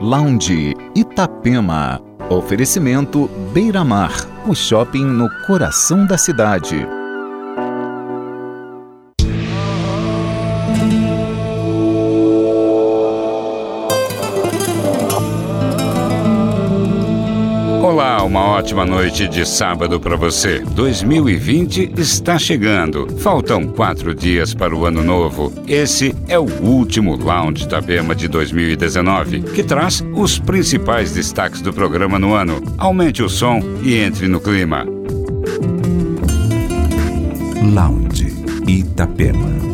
Lounge Itapema. Oferecimento Beira Mar, o shopping no coração da cidade. Ótima noite de sábado para você. 2020 está chegando. Faltam quatro dias para o ano novo. Esse é o último Lounge da Bema de 2019, que traz os principais destaques do programa no ano. Aumente o som e entre no clima. Lounge Itapema.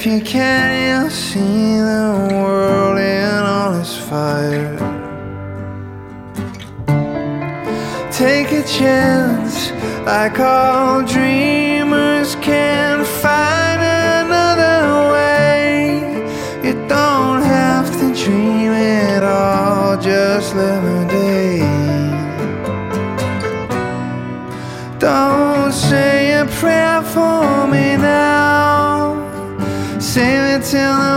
If you can, you'll see the world in all its fire. Take a chance, like all dreams. till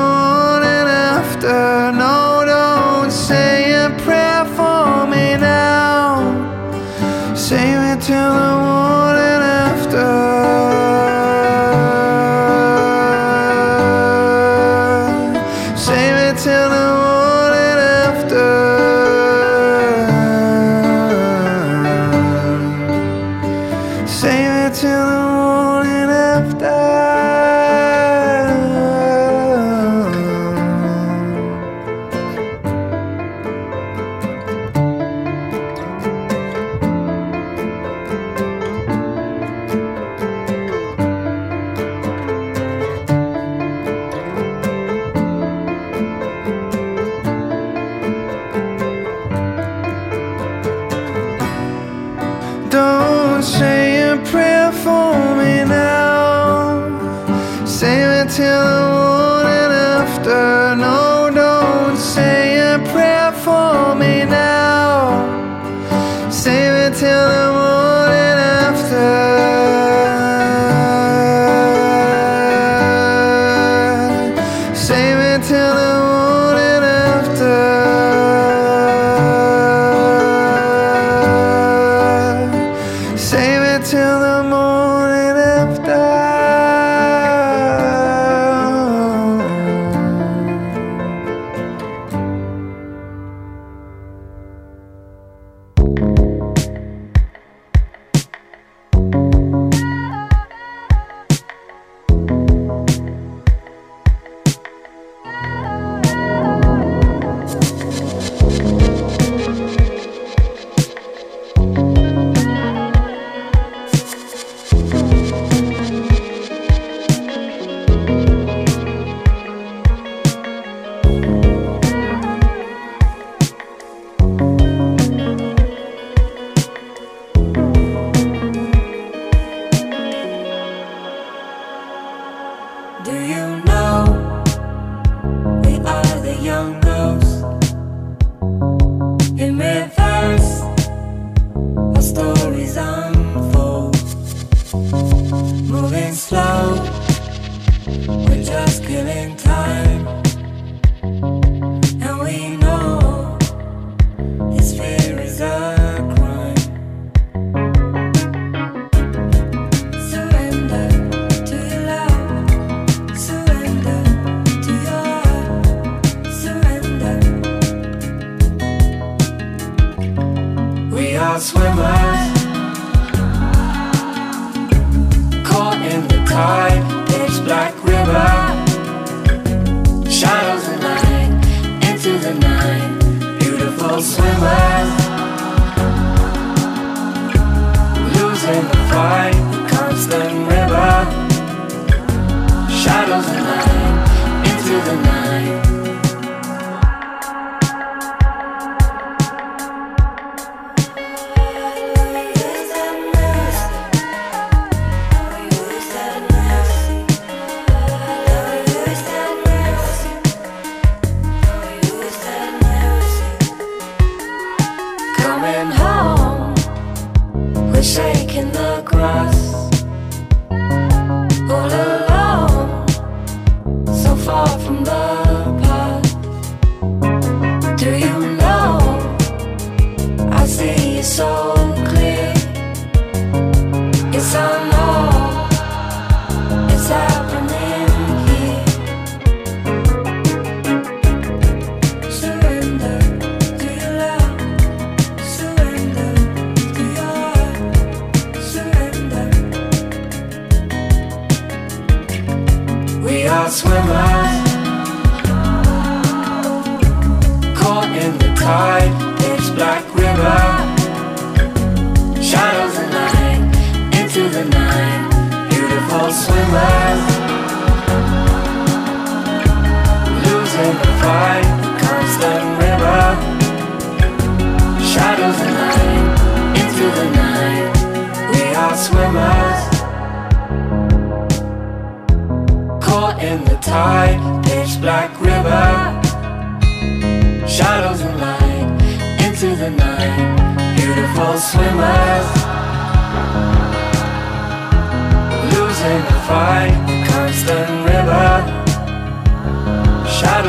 It's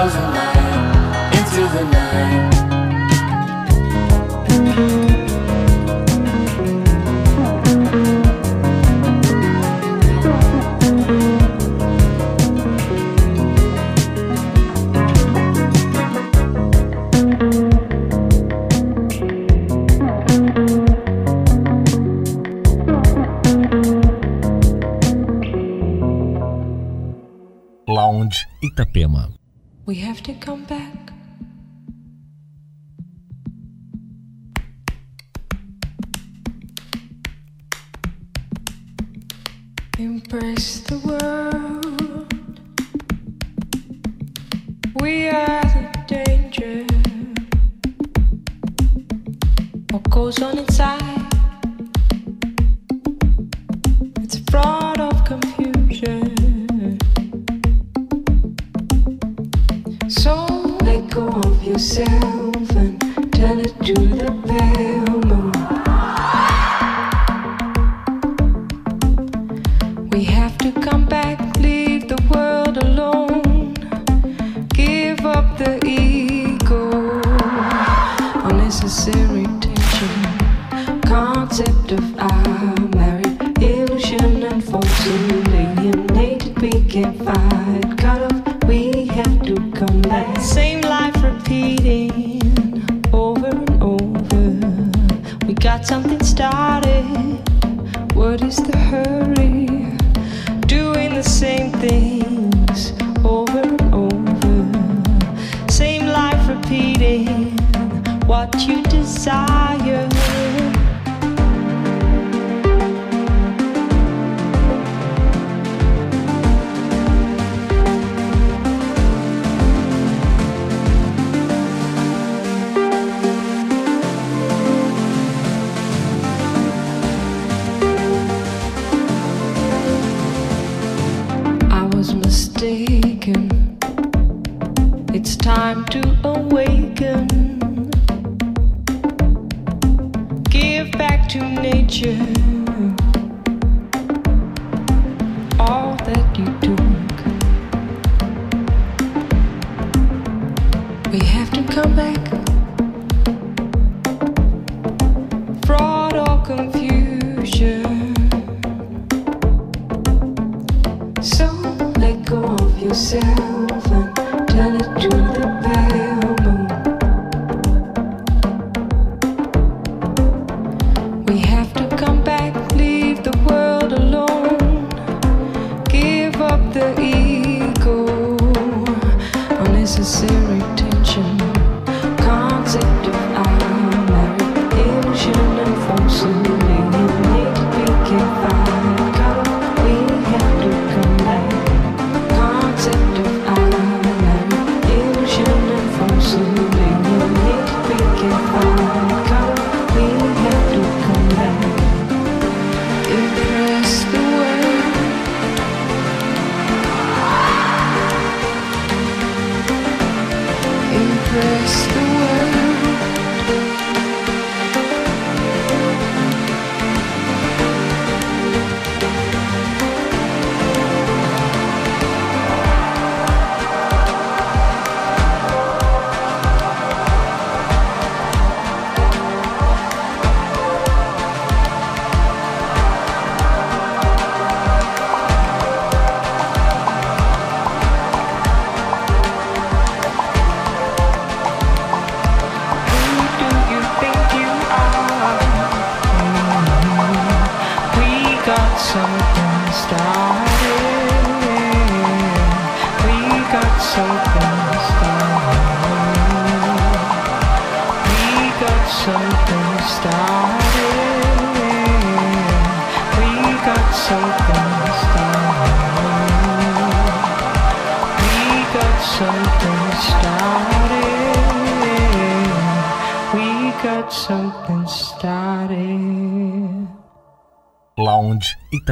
thousand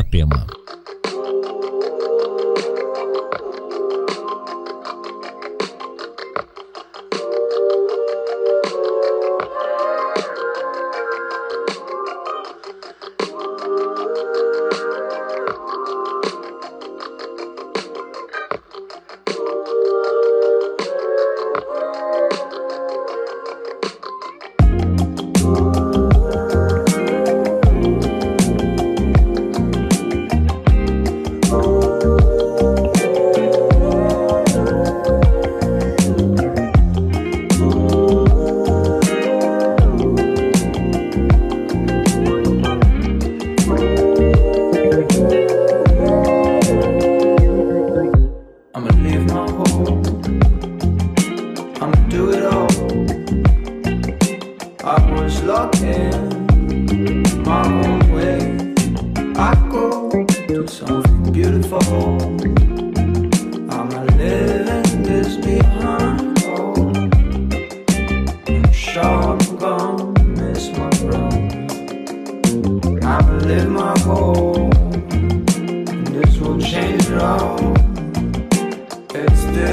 Itapema.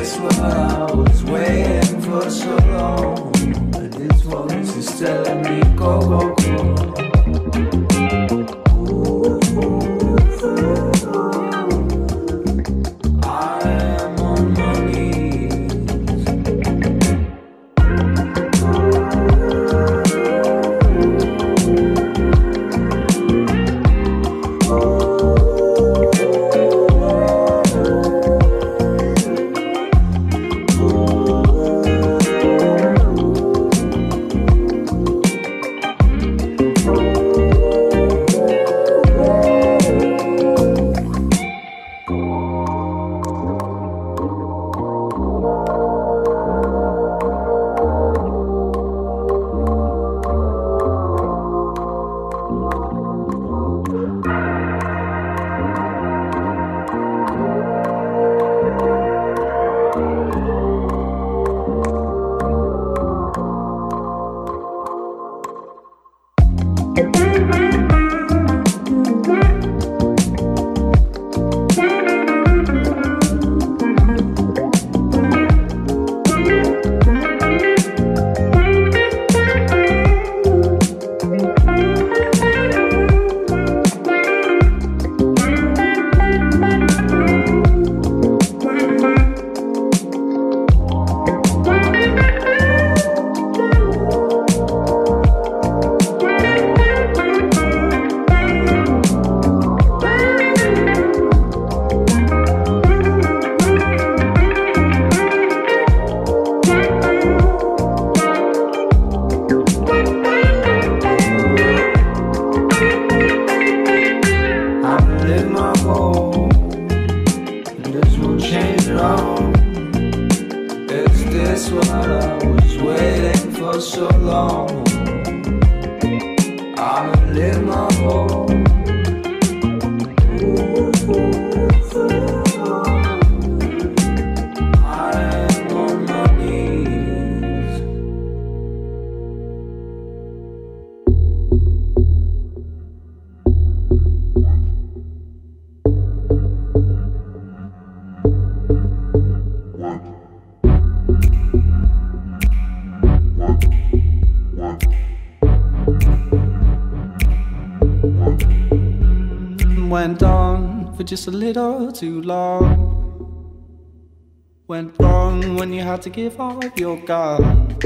Is this was a little too long. Went wrong when you had to give up your gun.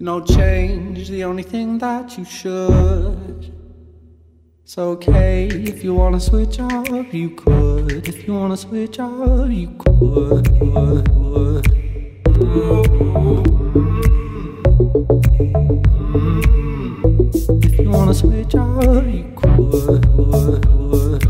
No change, the only thing that you should. It's okay if you wanna switch up, you could. If you wanna switch up, you could. would, would. If you wanna switch up, you could. would, would.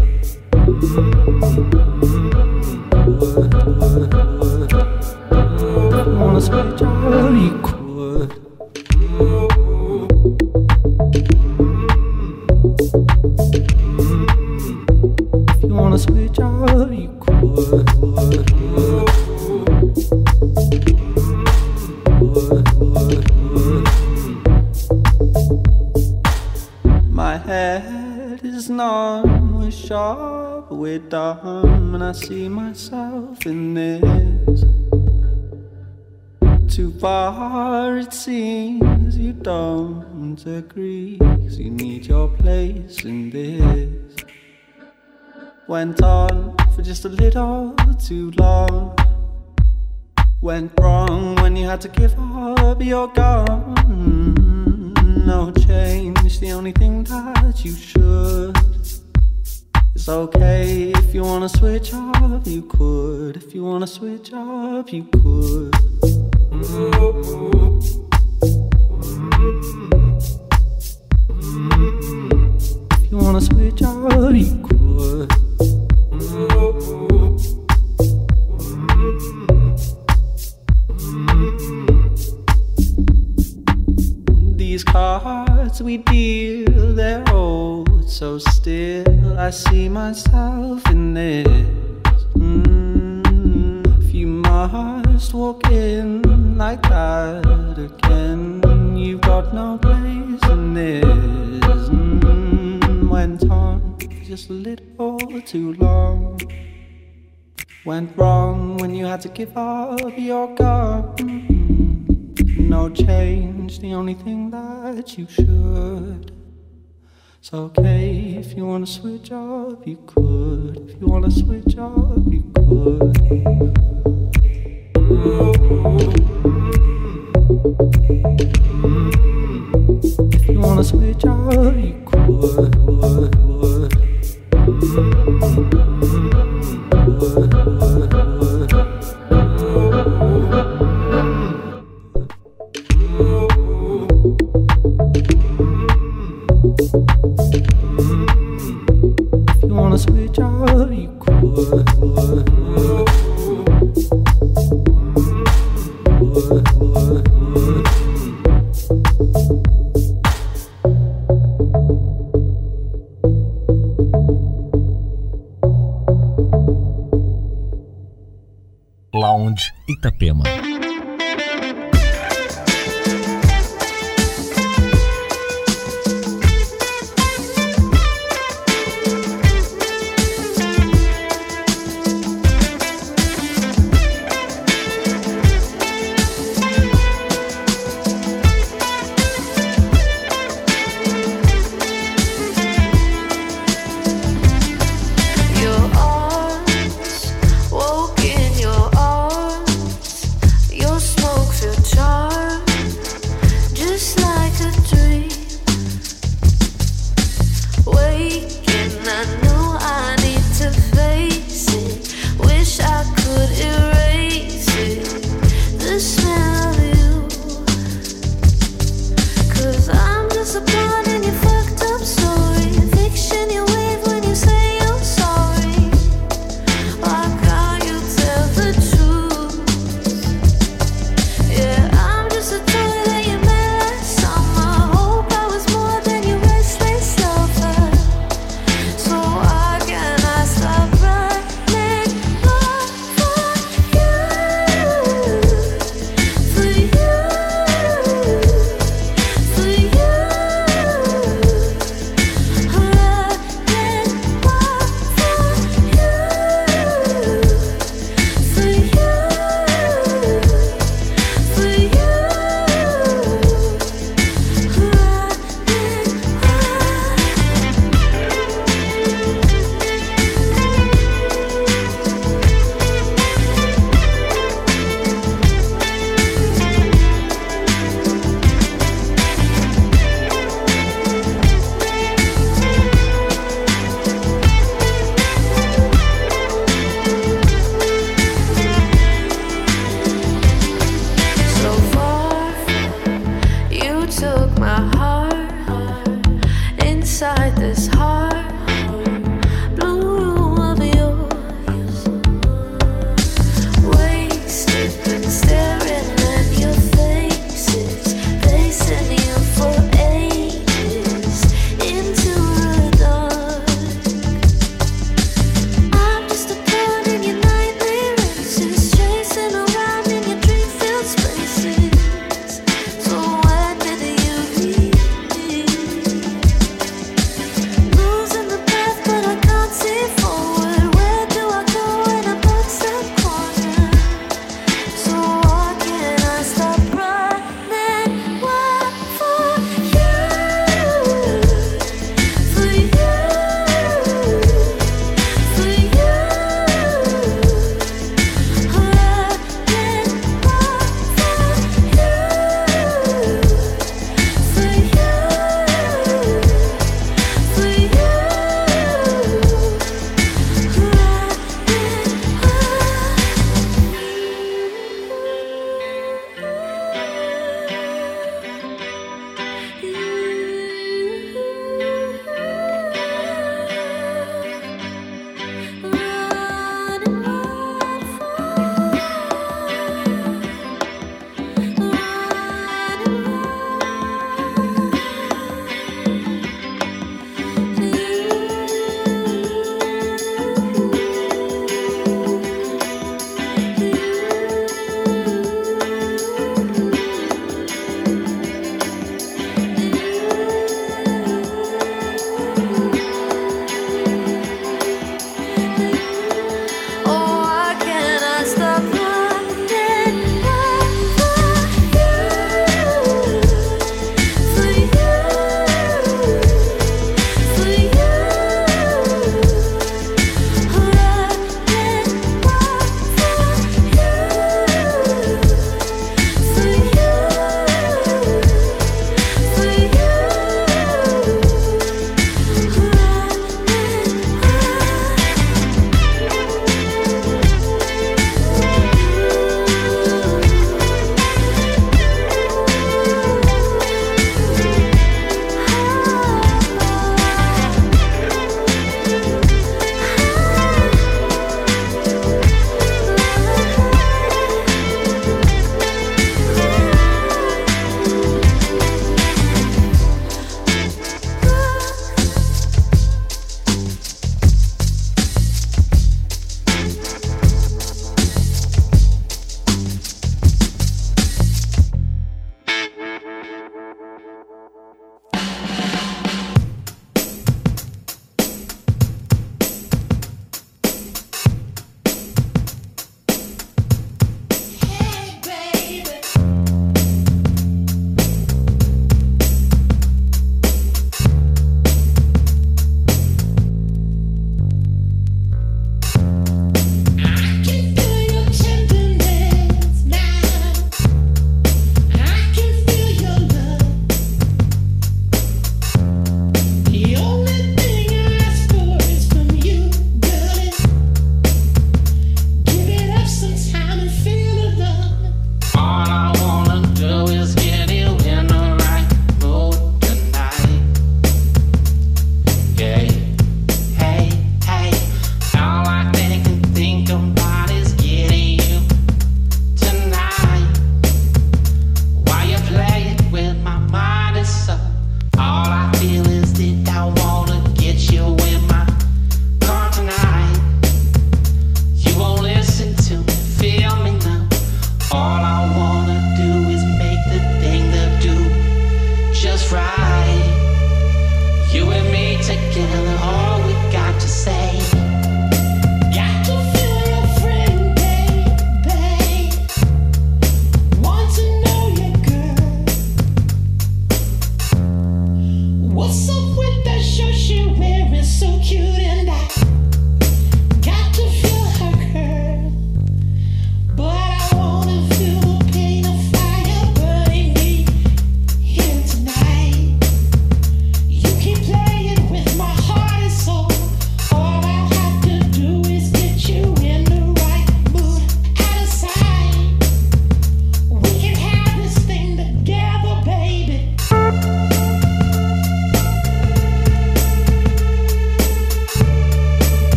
Far it seems you don't agree, 'cause you need your place in this. Went on for just a little too long. Went wrong when you had to give up your gun. No change, the only thing that you should. It's okay if you wanna switch up, you could. If you wanna switch up, you could. If you wanna switch up, you could. These cards we deal, they're old, so still I see myself in this. Mm, must walk in like that again, you've got no place in this. Mm, went on just a little too long. Went wrong when you had to give up your gun. No change, the only thing that you should. It's okay if you wanna switch up, you could. If you wanna switch up, you could. If you wanna switch up, you could. Itapema.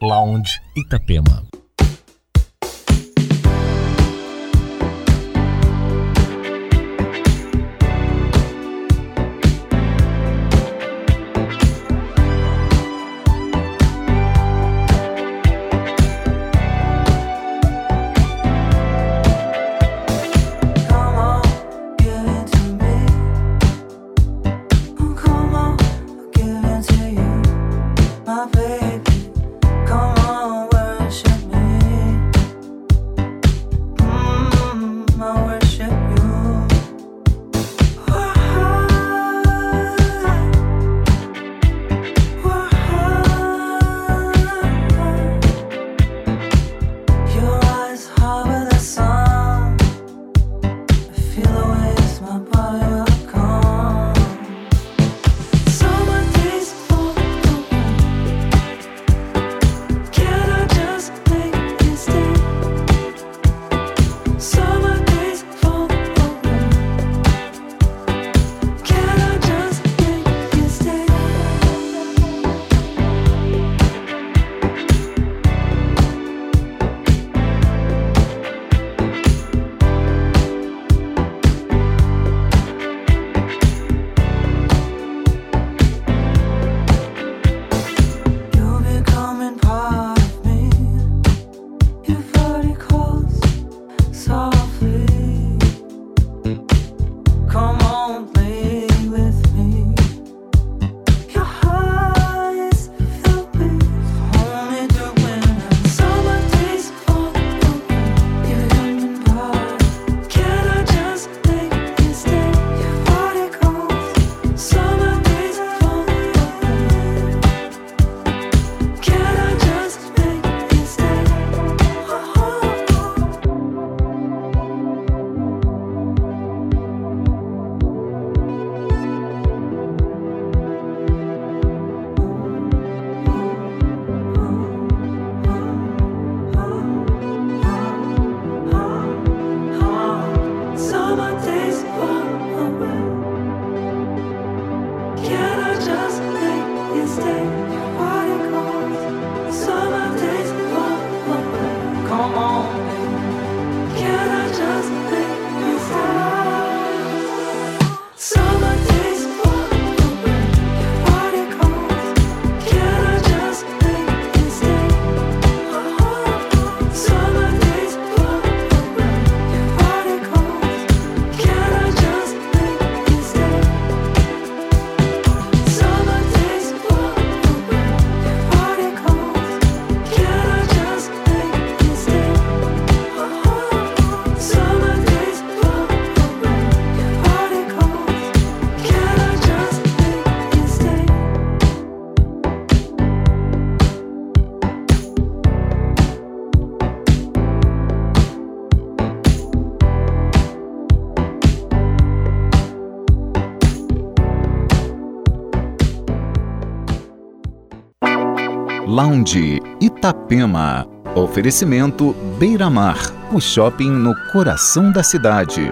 Lounge Itapema. Lounge Itapema. Oferecimento Beira Mar, o shopping no coração da cidade.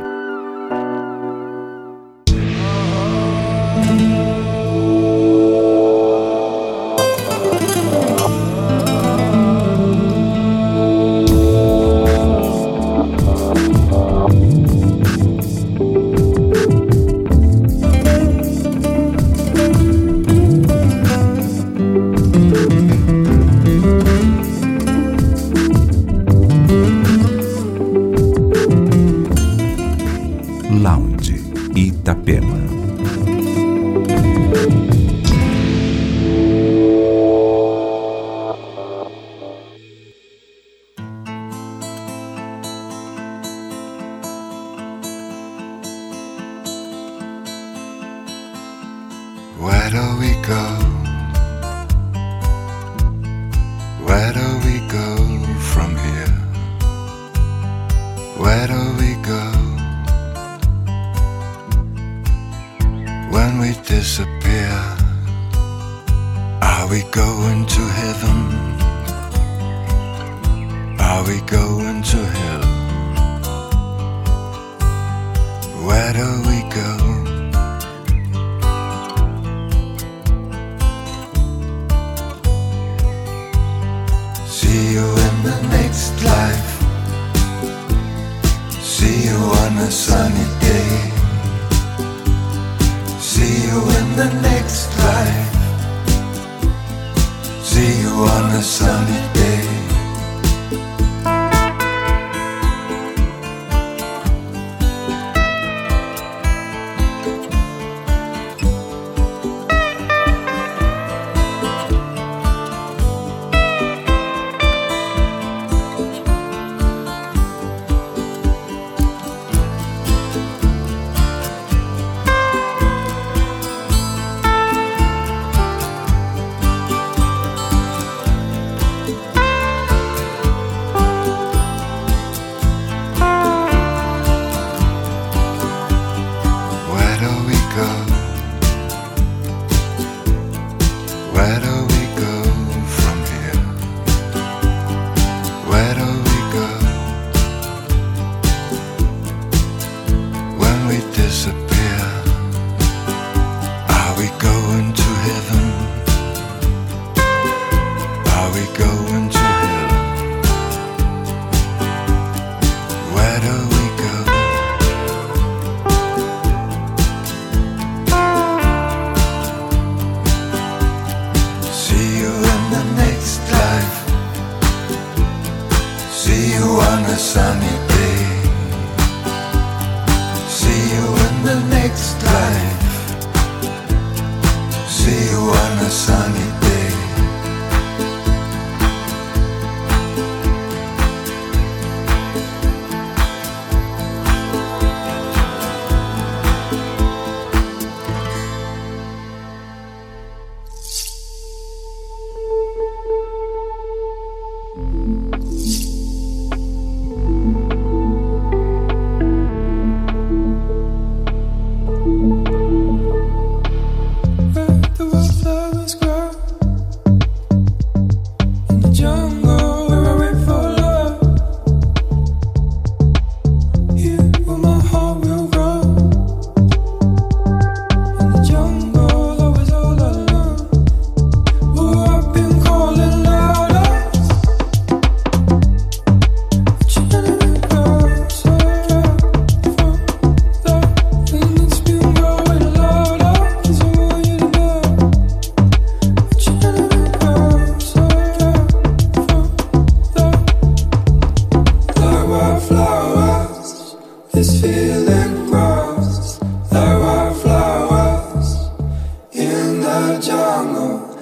the jungle.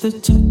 the touch.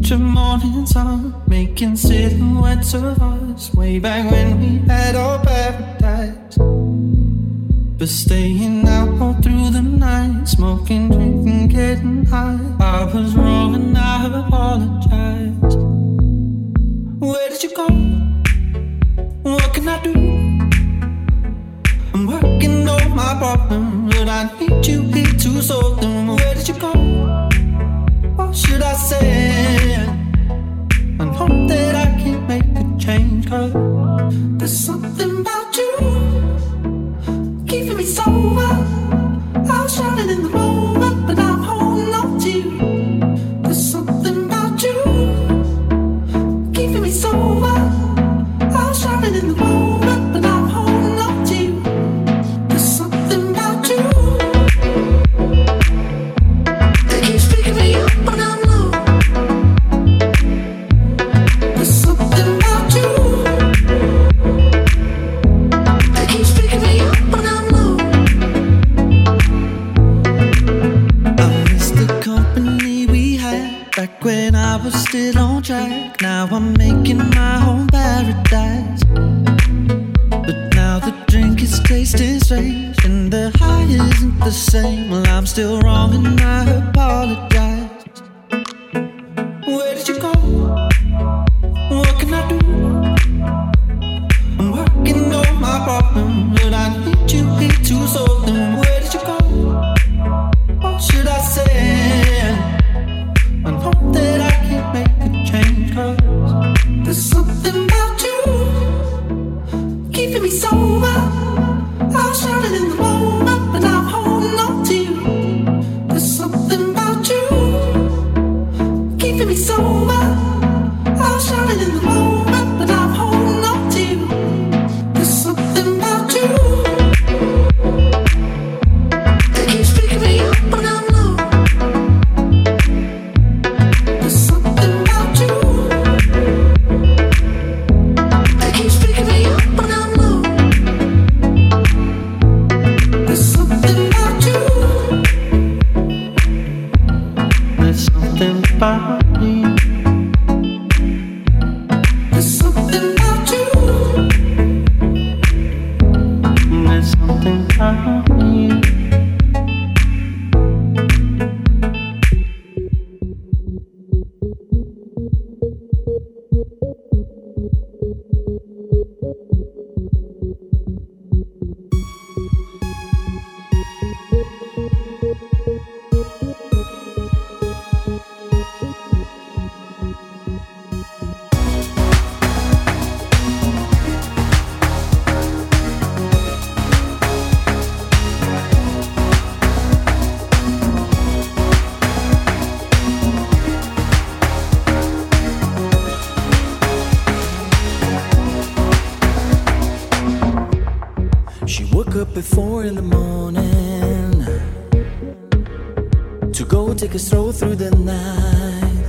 stroll through the night.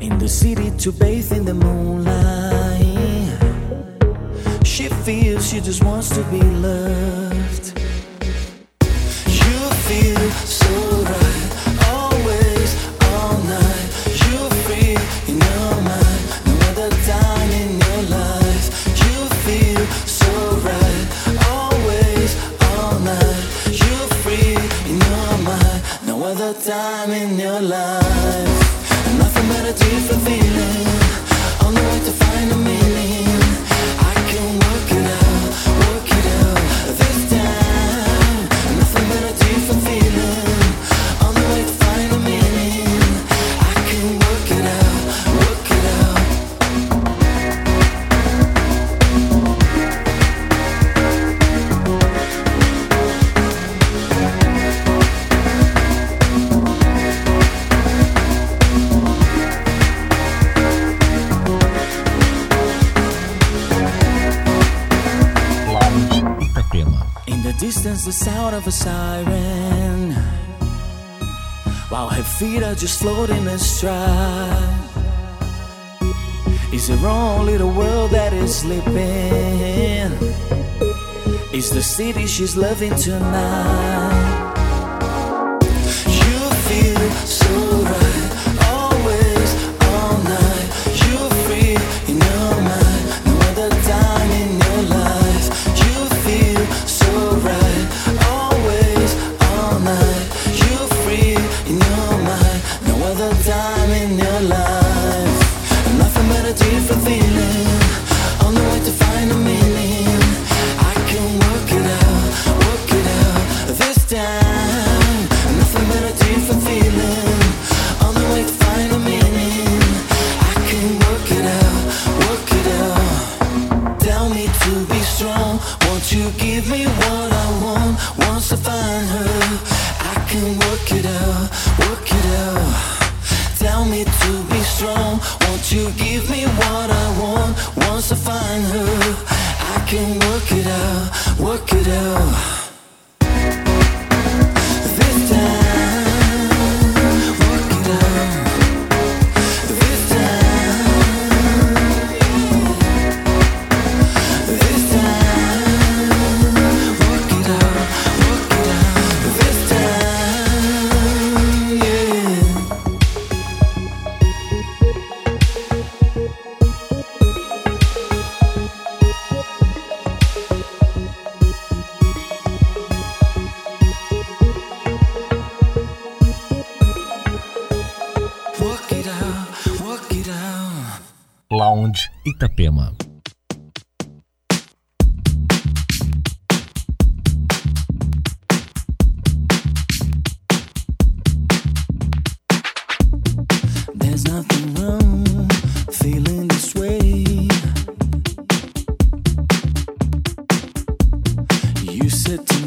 In the city to bathe sleeping. It's the city she's loving tonight. You feel so right. Said to